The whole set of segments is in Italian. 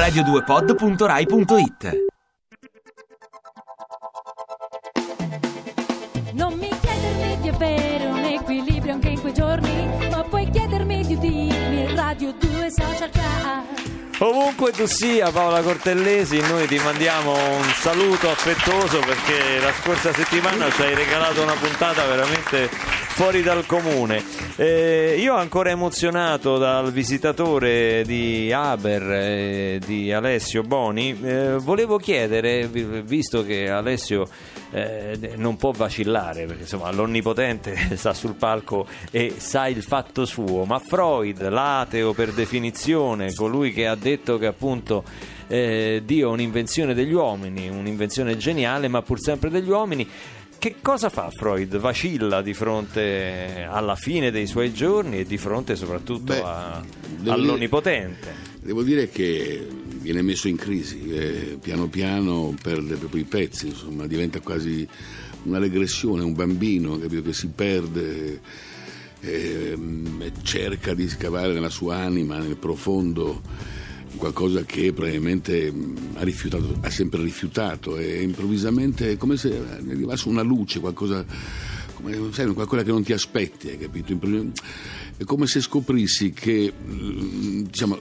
radio2pod.rai.it Non mi chiedermi di avere un equilibrio anche in quei giorni, ma puoi chiedermi di udirmi Radio 2 Social Club. Ovunque tu sia Paola Cortellesi, noi ti mandiamo un saluto affettuoso perché la scorsa settimana ci hai regalato una puntata veramente fuori dal comune. Eh, io ancora emozionato dal visitatore di Aber, eh, di Alessio Boni, eh, volevo chiedere, vi- visto che Alessio eh, non può vacillare, perché insomma l'onnipotente sta sul palco e sa il fatto suo, ma Freud, l'ateo per definizione, colui che ha detto che appunto eh, Dio è un'invenzione degli uomini, un'invenzione geniale, ma pur sempre degli uomini. Che cosa fa Freud? Vacilla di fronte alla fine dei suoi giorni e di fronte soprattutto Beh, a- devo all'onnipotente. Devo dire che viene messo in crisi, eh, piano piano perde proprio i pezzi, insomma, diventa quasi una regressione, un bambino capito, che si perde, ehm, e cerca di scavare nella sua anima, nel profondo, qualcosa che probabilmente mh, ha, rifiutato, ha sempre rifiutato e improvvisamente è come se arrivasse una luce, qualcosa come, sai, qualcosa che non ti aspetti, hai capito? È come se scoprissi che, mm, diciamo,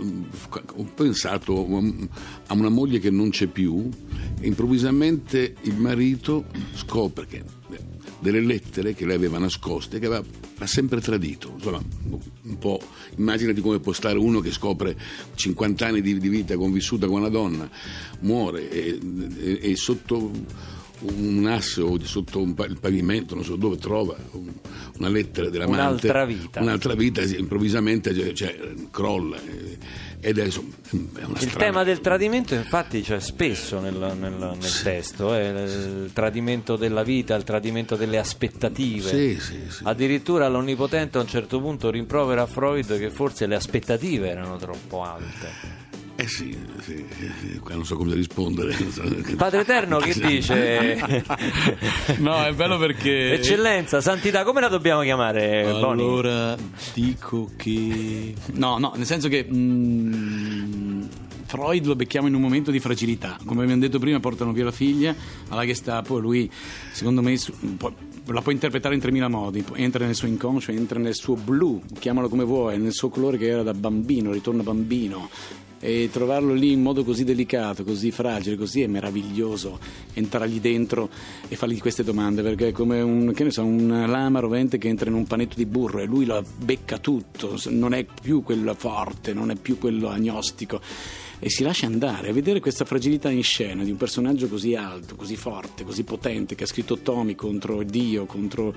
ho pensato mm, a una moglie che non c'è più e improvvisamente il marito scopre che eh, delle lettere che lei aveva nascoste che aveva, l'ha sempre tradito. Insomma, un po' immaginati come può stare uno che scopre 50 anni di, di vita convissuta con una donna, muore e, e- e sotto un asse o di sotto un pa- il pavimento, non so dove trova un- una lettera dell'amante. Un'altra vita. Un'altra vita, sì, improvvisamente cioè, cioè, crolla. eh, Ed è, insomma, è Il strana- tema del tradimento infatti c'è spesso nel, nel- nel testo, eh, il tradimento della vita, il tradimento delle aspettative. Sì, sì, sì. Addirittura l'onnipotente a un certo punto rimprovera a Freud che forse le aspettative erano troppo alte. Eh sì, sì, sì, qua non so come rispondere. Padre Eterno che dice? No, è bello perché. Eccellenza, santità, come la dobbiamo chiamare? Allora dico che. No, no, nel senso che. mm, Freud lo becchiamo in un momento di fragilità. Come abbiamo detto prima, portano via la figlia alla Gestapo e lui, secondo me, su- un po'- la può interpretare in 3000 modi. Entra nel suo inconscio, entra nel suo blu, chiamalo come vuoi, nel suo colore che era da bambino, ritorna bambino. E trovarlo lì in modo così delicato, così fragile, così è meraviglioso entrargli dentro e fargli queste domande perché è come un, so, un lama rovente che entra in un panetto di burro e lui lo becca tutto, non è più quello forte, non è più quello agnostico e si lascia andare a vedere questa fragilità in scena di un personaggio così alto, così forte, così potente che ha scritto tomi contro Dio, contro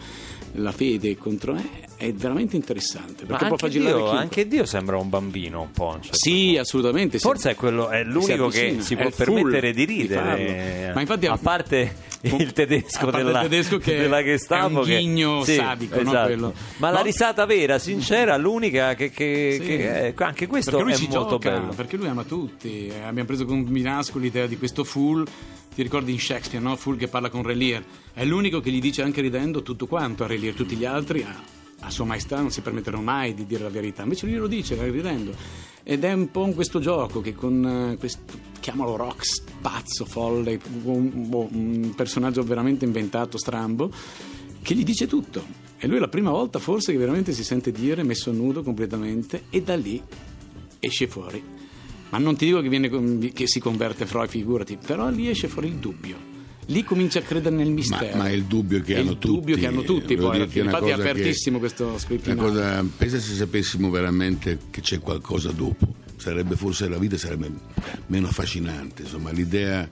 la fede, contro... eh, è veramente interessante perché può anche flagellare Dio, anche Dio sembra un bambino un po'. un certo Sì, assolutamente. sì. Forse è, quello, è l'unico che si è può il permettere di di ridere. farlo. Ma infatti- a parte il tedesco, parte il della, tedesco che della è Gestapo un che- ghigno sadico, no, esatto. quello. Ma la No. risata vera, sincera, l'unica che, che- Sì. che- eh, anche questo è molto gioca, bello. perché lui ama tutti. Eh, Abbiamo preso con Minasco l'idea di questo fool. Ti ricordi in Shakespeare, no? Fool che parla con Re Lear. È l'unico che gli dice anche ridendo tutto quanto a Re Lear. Tutti gli altri, a, a sua maestà, non si permetteranno mai di dire la verità. Invece lui lo dice ridendo. Ed è un po' in questo gioco che con eh, questo, chiamalo Rox, pazzo, folle, un, boh, un personaggio veramente inventato, strambo, che gli dice tutto. E lui è la prima volta forse che veramente si sente dire, messo nudo completamente, e da lì esce fuori. Ma non ti dico che, viene che si converte Freud, figurati, però lì esce fuori il dubbio. Lì comincia a credere nel mistero. Ma, ma è il dubbio che È hanno il tutti. dubbio che hanno tutti poi, infatti è cosa che- apertissimo questo cosa, pensa se sapessimo veramente che c'è qualcosa dopo. Sarebbe forse la vita sarebbe meno affascinante, insomma, l'idea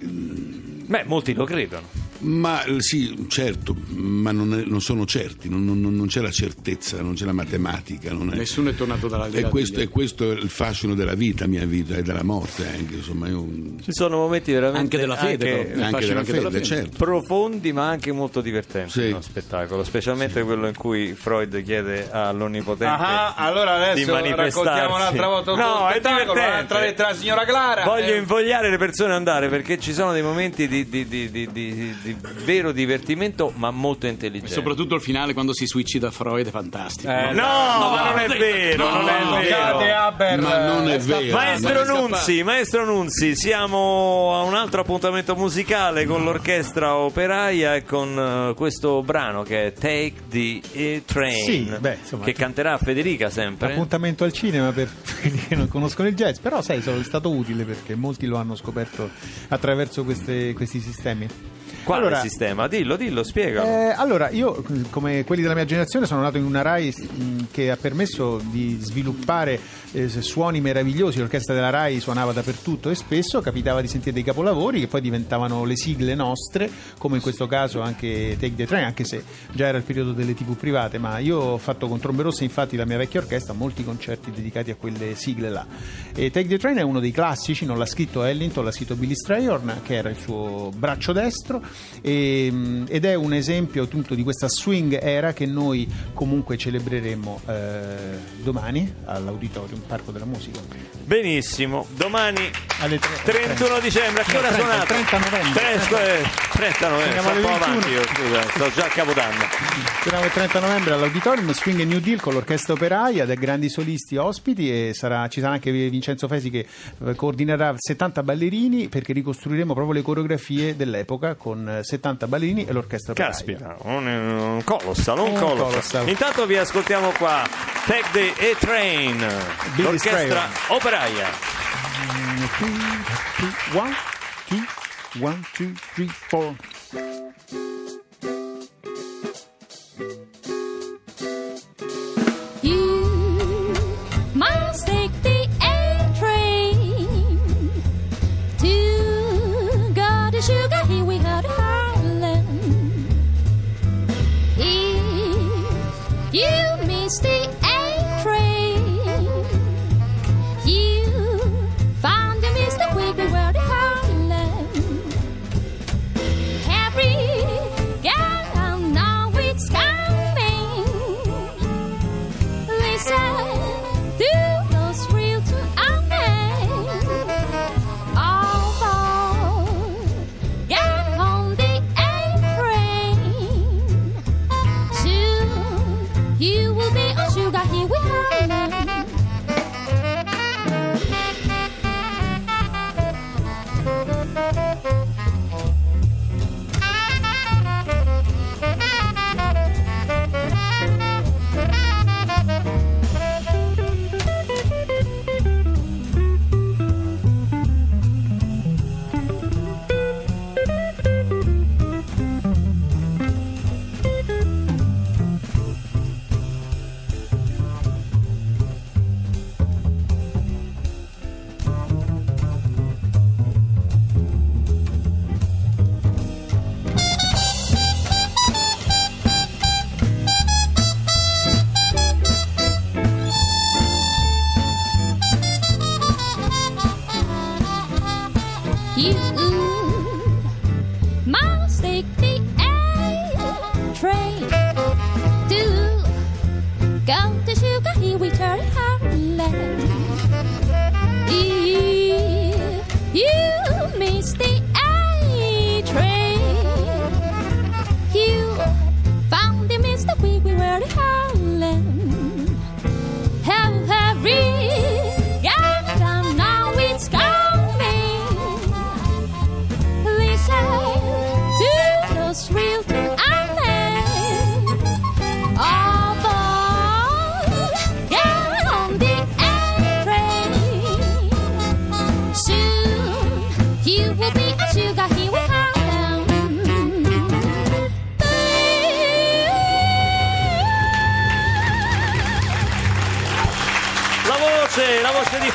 Beh, molti lo credono. Ma eh, sì, certo, ma non, è- non sono certi, non, non- non c'è la certezza, non c'è la matematica. non è- Nessuno è tornato dalla E questo, e questo è il fascino della vita, mia vita, e della morte anche, insomma, io, Ci sono momenti veramente Anche della fede, anche anche della anche della fede, fede. certo. profondi ma anche molto divertenti Sì. nello spettacolo, specialmente quello in cui Freud chiede all'onnipotente Ah, allora di adesso raccontiamo un'altra volta un No, è un'altra lettera alla signora Clara. Voglio Eh, invogliare le persone ad andare perché ci sono dei momenti di, di- di- di- di- vero divertimento, ma molto E intelligente. soprattutto il finale quando si suicida Freud è fantastico. Eh, No, ma non è no, vero, no, non è no, Avvocate vero. Haber, Ma non è eh, vero. Maestro Ma è Nunzi, maestro Nunzi, siamo a un altro appuntamento musicale con l'orchestra operaia e con eh, questo brano che è Take the eh, Train, Sì, beh, insomma, che canterà Federica sempre. Appuntamento al cinema per quelli che non conoscono il jazz, però sai, sono stato utile perché molti lo hanno scoperto attraverso queste- questi sistemi. Quale Allora- sistema? Dillo, dillo, spiegalo. Eh, allora, io come quelli della mia generazione sono nato in una RAI mh, che ha permesso di sviluppare eh, suoni meravigliosi, l'orchestra della RAI suonava dappertutto e spesso capitava di sentire dei capolavori che poi diventavano le sigle nostre, come in questo caso anche Take the Train, anche se già era il periodo delle tv private, ma io ho fatto con Trombe Rosse, infatti la mia vecchia orchestra, molti concerti dedicati a quelle sigle là. E Take the Train è uno dei classici, non l'ha scritto Ellington, l'ha scritto Billy Strayhorn, che era il suo braccio destro, e, mh, ed è un esempio appunto di questa swing era che noi comunque celebreremo eh, domani all'Auditorium Parco della Musica. Benissimo, domani Alle tre- 31 dicembre, a che ora 30, suonate? 30 novembre. Tre- scusa, 30 novembre, Siamo sto un po' avanti 21. io, scusa, sto già a Capodanno. Torniamo il 30 novembre all'Auditorium Swing New Deal con l'orchestra operaia, dei grandi solisti ospiti e sarà- ci sarà anche Vincenzo Fesi che eh, coordinerà 70 ballerini perché ricostruiremo proprio le coreografie dell'epoca con eh, 70 ballerini e l'orchestra. Caspita, un, un colossal, un Un colossal. colossal. Intanto vi ascoltiamo qua Take the A-Train, Billy l'orchestra Strayhorn. operaia. One, two, one, two, three, four.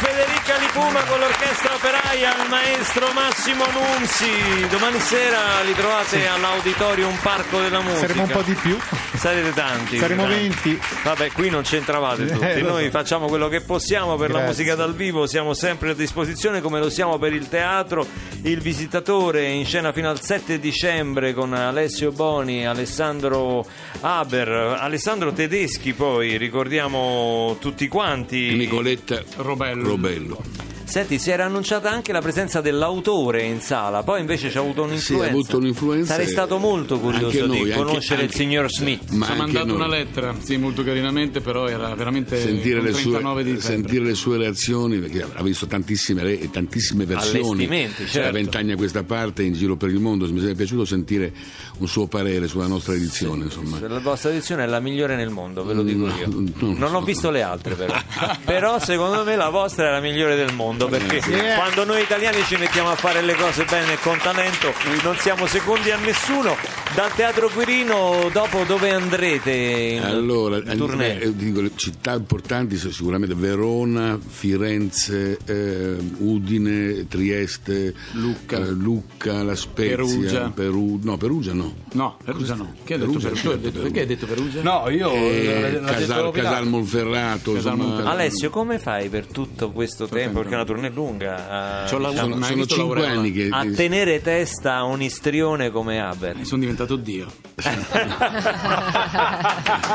Federica Lipuma con l'orchestra operaia, il maestro Massimo Nunzi. Domani sera li trovate all'Auditorium Parco della Musica. Saremo un po' di più. Sarete tanti. Saremo tanti. 20. Vabbè, qui non c'entravate tutti. Eh, Noi so. facciamo quello che possiamo per la Grazie. musica dal vivo, siamo sempre a disposizione come lo siamo per il teatro. Il visitatore in scena fino al 7 dicembre con Alessio Boni, Alessandro Haber, Alessandro Tedeschi poi, ricordiamo tutti E quanti. Nicoletta Robello. Robello. Senti, si era annunciata anche la presenza dell'autore in sala, poi invece c'è avuto Sì, un'influenza. ha avuto un'influenza. Sarei stato molto curioso noi, di anche- conoscere il anche- signor Smith. Ma Ci ha mandato noi. una lettera, sì, molto carinamente, però era veramente Sentire le, sue, 39 di febbre. sentire le sue reazioni, perché ha visto tantissime, re- tantissime versioni certo. da vent'anni a questa parte in giro per il mondo. Mi sarebbe piaciuto sentire un suo parere sulla nostra edizione. Insomma. La vostra edizione è la migliore nel mondo, ve lo dico No, io. non Non ho so. visto le altre però. però secondo me la vostra è la migliore del mondo perché sì. quando noi italiani ci mettiamo a fare le cose bene e con talento non siamo secondi a nessuno. Dal Teatro Quirino dopo dove andrete in, Allora, in tournée? eh, dico, le città importanti sono sicuramente Verona, Firenze, eh, Udine, Trieste, Lucca. eh, Lucca, La Spezia, Perugia. Peru- no, Perugia no. No, Perugia no. Che hai detto Perugia, Perugia? Detto-. Perché hai detto Perugia? No, io Eh, Casal. Casal Monferrato, Casal Monferrato. Alessio, come fai per tutto questo tempo? Perché è una tournée lunga. a- C'ho la- diciamo, sono, visto cinque Laurella? anni che a tenere testa a un istrione come Haber. Sono diventato Dio.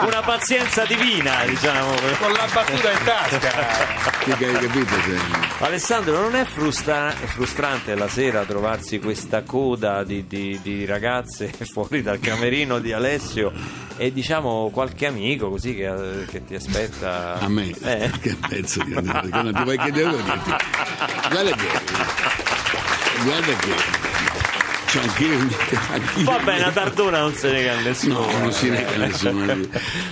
Una pazienza divina, diciamo. Con la battuta in tasca. che, hai capito? se- Alessandro, non è frustra- è frustrante la sera trovarsi questa coda di, di- di ragazze fuori dal camerino di Alessio e diciamo qualche amico così che, che ti aspetta? A me, Eh. che pezzo di andare, che non ti vuoi chiedere devo dirti. Guarda che, guarda che, c'ho anch'io, anch'io Va bene, a Tardona non se nega a nessuno. No, non si nega a nessuno.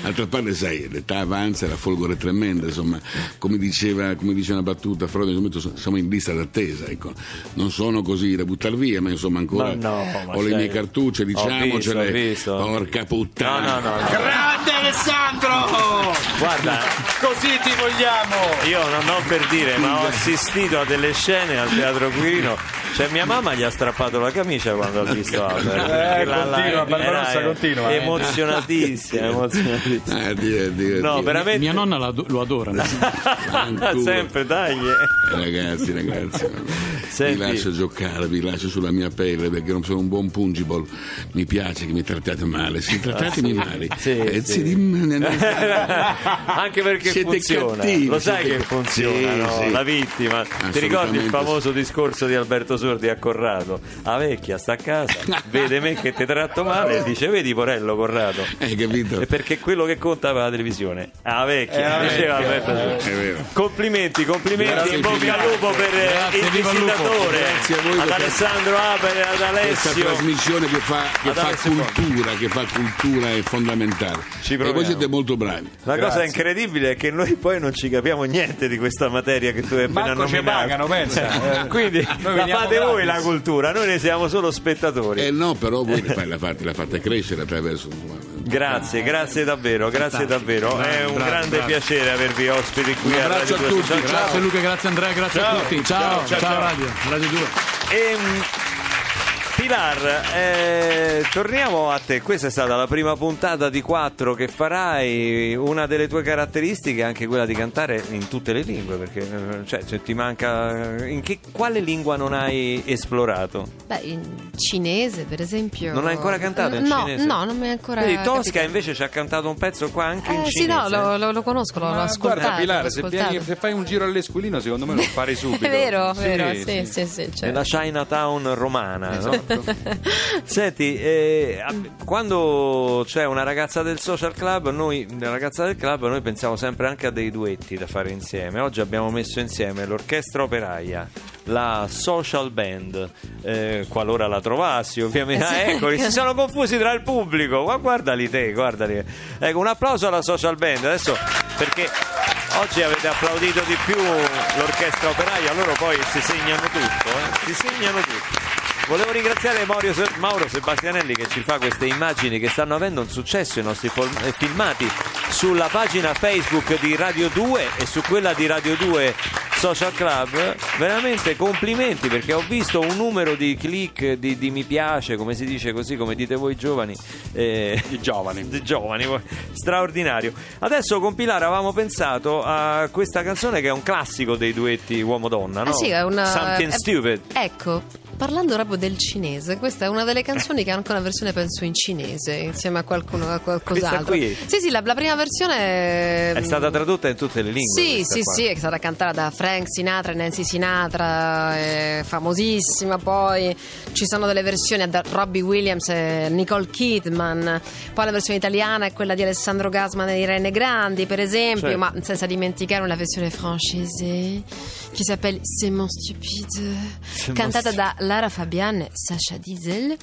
D'altra parte, sai, l'età avanza, la folgore è tremenda, insomma, come diceva, come dice una battuta, Freud, in questo momento siamo in lista d'attesa, ecco. Non sono così da buttare via, ma insomma ancora Ma no, ma ho le mie cartucce, ho visto, diciamocele. ho visto. Porca No, puttana. no, no, no. Grande Alessandro! Guarda, Così ti vogliamo! io non ho per dire, ma ho assistito a delle scene al Teatro Quirino. Cioè, mia mamma gli ha strappato la camicia quando ha visto Albert. Eh, La- la- continua, Barbarossa era continua, eh. Emozionatissima, emozionatissima. Ah, Dio, Dio, No, Dio. veramente. Mia nonna la- lo adora. Sempre, dai. Eh, Ragazzi, ragazzi, Senti. vi lascio giocare, vi lascio sulla mia pelle perché non sono un buon pungible. Mi piace che mi trattate male, sì, trattatemi male. Sì, Eh, sì. Anche perché Siete funziona. cattivi, Lo sai siete che funziona, Sì, no? sì. La vittima. Ti ricordi il famoso discorso di Alberto Sordi a Corrado? La vecchia sta a casa, vede me che ti tratto male e dice vedi Porello Corrado. Hai capito? E perché quello che conta va la televisione. La vecchia, Eh, la diceva vecchia, Alberto. È. Complimenti, complimenti, Grazie in bocca al lupo per eh, Grazie, il visitatore. Grazie a voi ad Alessandro Aper e ad Questa Alessio. trasmissione che fa, che fa cultura, che fa cultura è fondamentale. Ci e voi proviamo. siete molto bravi. La cosa Grazie. incredibile è che noi poi non ci capiamo niente di questa materia che tu hai appena Manco ci nominato. pagano, pensa. Quindi la fate voi gratis. la cultura, noi ne siamo solo spettatori. Eh no, però voi la fate, la fate, crescere attraverso. Grazie, grazie davvero, grazie davvero. È un bravo, grande bravo. piacere avervi ospiti qui Un a abbraccio Radio a 2 tutti, Social. Grazie Luca, grazie Andrea, grazie a tutti. Ciao, Ciao, ciao, ciao, ciao. Radio, Radio 2. Ehm, Pilar, eh, torniamo a te. Questa è stata la prima puntata di quattro che farai. Una delle tue caratteristiche è anche quella di cantare in tutte le lingue. Perché eh, cioè, se ti manca. In che, quale lingua non hai esplorato? Beh, in cinese, per esempio. Non hai ancora cantato in no, cinese? No, non mi è ancora. Vedi, Tosca capitato. invece ci ha cantato un pezzo qua anche in Eh, cinese. sì, no, lo, lo- lo conosco, l'ho, Ma ascoltato. guarda Pilar, se, vieni- se fai un giro all'esquilino secondo me lo impari subito. È vero, Sì, vero, sì, sì, sì, certo. Nella Chinatown romana, no? Esatto. Senti, eh, quando c'è una ragazza del social club, noi, ragazza del club, noi pensiamo sempre anche a dei duetti da fare insieme. Oggi abbiamo messo insieme l'orchestra operaia, la social band, eh, qualora la trovassi, ovviamente. Ah, eccoli, si sono confusi tra il pubblico. Ma guardali te, guardali. Ecco, un applauso alla social band. Adesso perché oggi avete applaudito di più l'orchestra operaia, loro poi si segnano tutto, eh? si segnano tutto. Volevo ringraziare Mauro, Mauro Sebastianelli che ci fa queste immagini che stanno avendo un successo i nostri eh, filmati sulla pagina Facebook di Radio 2 e su quella di Radio 2 Social Club. Veramente complimenti perché ho visto un numero di click, di, di mi piace, come si dice così, come dite voi giovani. eh, I giovani. di giovani, straordinario. Adesso con Pilar avevamo pensato a questa canzone che è un classico dei duetti uomo-donna, no? Ah, sì, è una. Something è- Stupid. Ecco, parlando proprio del cinese, questa è una delle canzoni che ha anche una versione, penso, in cinese, insieme a qualcuno a qualcos'altro. qui? Sì, sì, la, la prima versione. È stata tradotta in tutte le lingue. Sì, sì, qua. sì, è stata cantata da Fred Frank Sinatra e Nancy Sinatra, è famosissima. Poi ci sono delle versioni da Robbie Williams e Nicole Kidman. Poi la versione italiana è quella di Alessandro Gasman e Irene Grandi, per esempio, Certo. ma senza dimenticare una versione francese che si appelle C'est mon stupide, cantata da Lara Fabian e Sasha Diesel.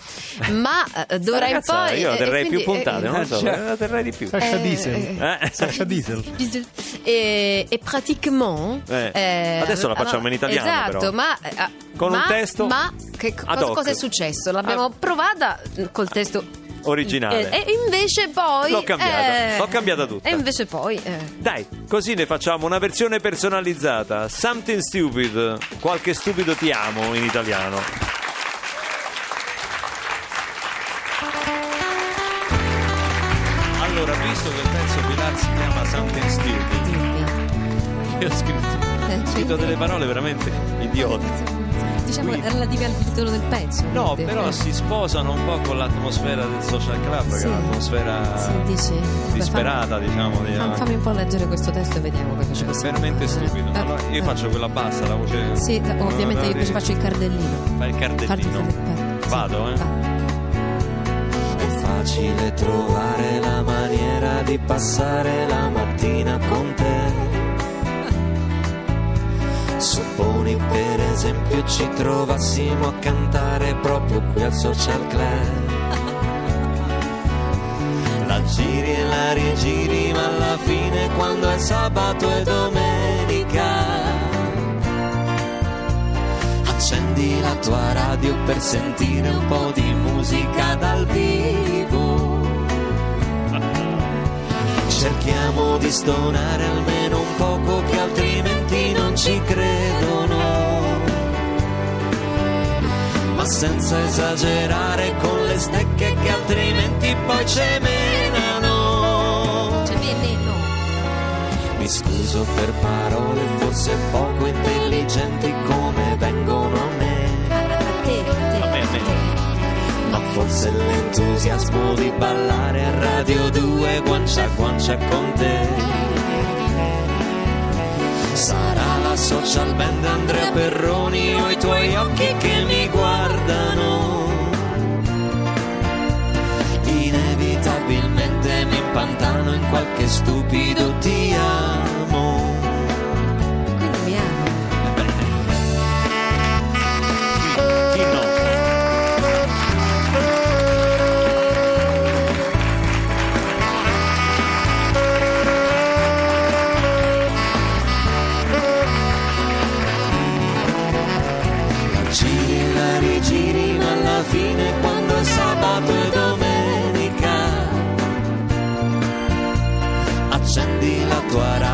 Ma eh, d'ora in poi. io la eh, terrei quindi, più puntate, eh, non lo so, la terrei di più. Sasha Eh, Diesel. Eh? Sasha Diesel. Diesel. E, e praticamente Eh, adesso la facciamo in italiano, esatto però. ma Con un ma- testo ma che cosa, cosa è successo l'abbiamo Ah. provata col testo Originale. eh, e invece poi L'ho cambiata, eh, l'ho cambiata tutta. e invece poi eh, Dai, così ne facciamo una versione personalizzata. Something stupid. Qualche stupido ti amo in italiano. Allora, visto che il pezzo Pilar si chiama Something Stupid, io ho scritto, ho scritto delle parole veramente idiote. Diciamo Qui. relative al titolo del pezzo No, quindi, però eh. si sposano un po' con l'atmosfera del social club, che Sì. è un'atmosfera Sì? Vabbè, disperata, diciamo. fammi, di- fammi un po' leggere questo testo e vediamo cosa ci È possiamo veramente stupido. Eh, Allora, io eh. faccio quella bassa, la voce. sì ovviamente io invece faccio il cardellino Fai il cardellino. sì, Vado, eh. va. È facile trovare la maniera di passare la mattina con te. Supponi per esempio ci trovassimo a cantare proprio qui al social club. La giri e la rigiri, ma alla fine quando è sabato e domenica accendi la tua radio per sentire un po' di musica dal vivo. Cerchiamo di stonare almeno un senza esagerare con le stecche che altrimenti poi cemenano. C'è veneno Mi scuso per parole forse poco intelligenti come vengono a me. a te a te A me, a me. Ma forse l'entusiasmo di ballare a Radio 2 guancia a guancia con te. Sarà social band Andrea Perroni o i tuoi occhi che mi guardano. Inevitabilmente mi impantano in qualche stupido ti amo.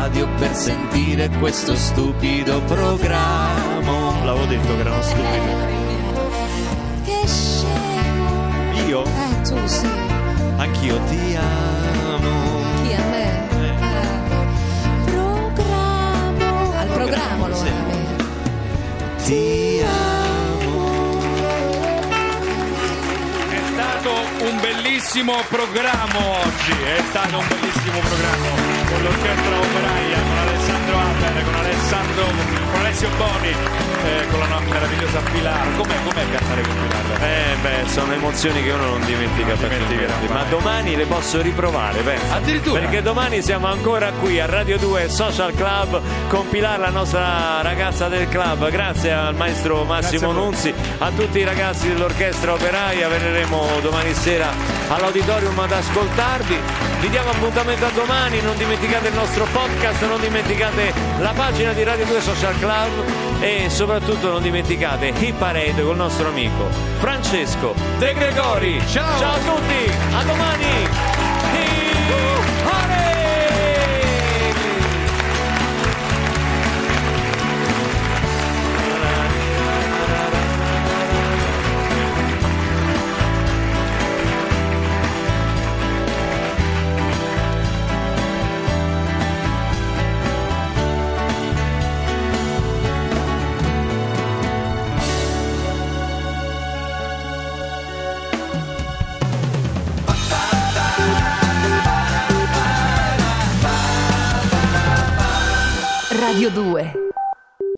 Radio per sentire questo stupido programma. L'avevo detto che erano stupidi. che scemo Io? eh tu sì Anch'io ti amo. chi a me Eh. programma al programma lo sì. ami Ti amo. È stato un bellissimo programma oggi, è stato un bellissimo programma con l'orchestra operaia, con Alessandro Abber, con Alessandro, con Alessio Boni, eh, con la meravigliosa Pilar. Com'è, com'è cantare con Pilar? Eh beh, sono emozioni che uno non dimentica Non facilmente, ma domani le posso riprovare, pensa. Addirittura? Perché domani siamo ancora qui a Radio 2 Social Club con Pilar, la nostra ragazza del club. Grazie al maestro Massimo a. Nunzi, a tutti i ragazzi dell'orchestra operaia. Verremo domani sera all'auditorium ad ascoltarvi. Vi diamo appuntamento a domani, non dimenticate il nostro podcast, non dimenticate la pagina di Radio 2 Social Club e soprattutto non dimenticate Hit Parade col nostro amico Francesco De Gregori. Ciao. Ciao a tutti, a domani.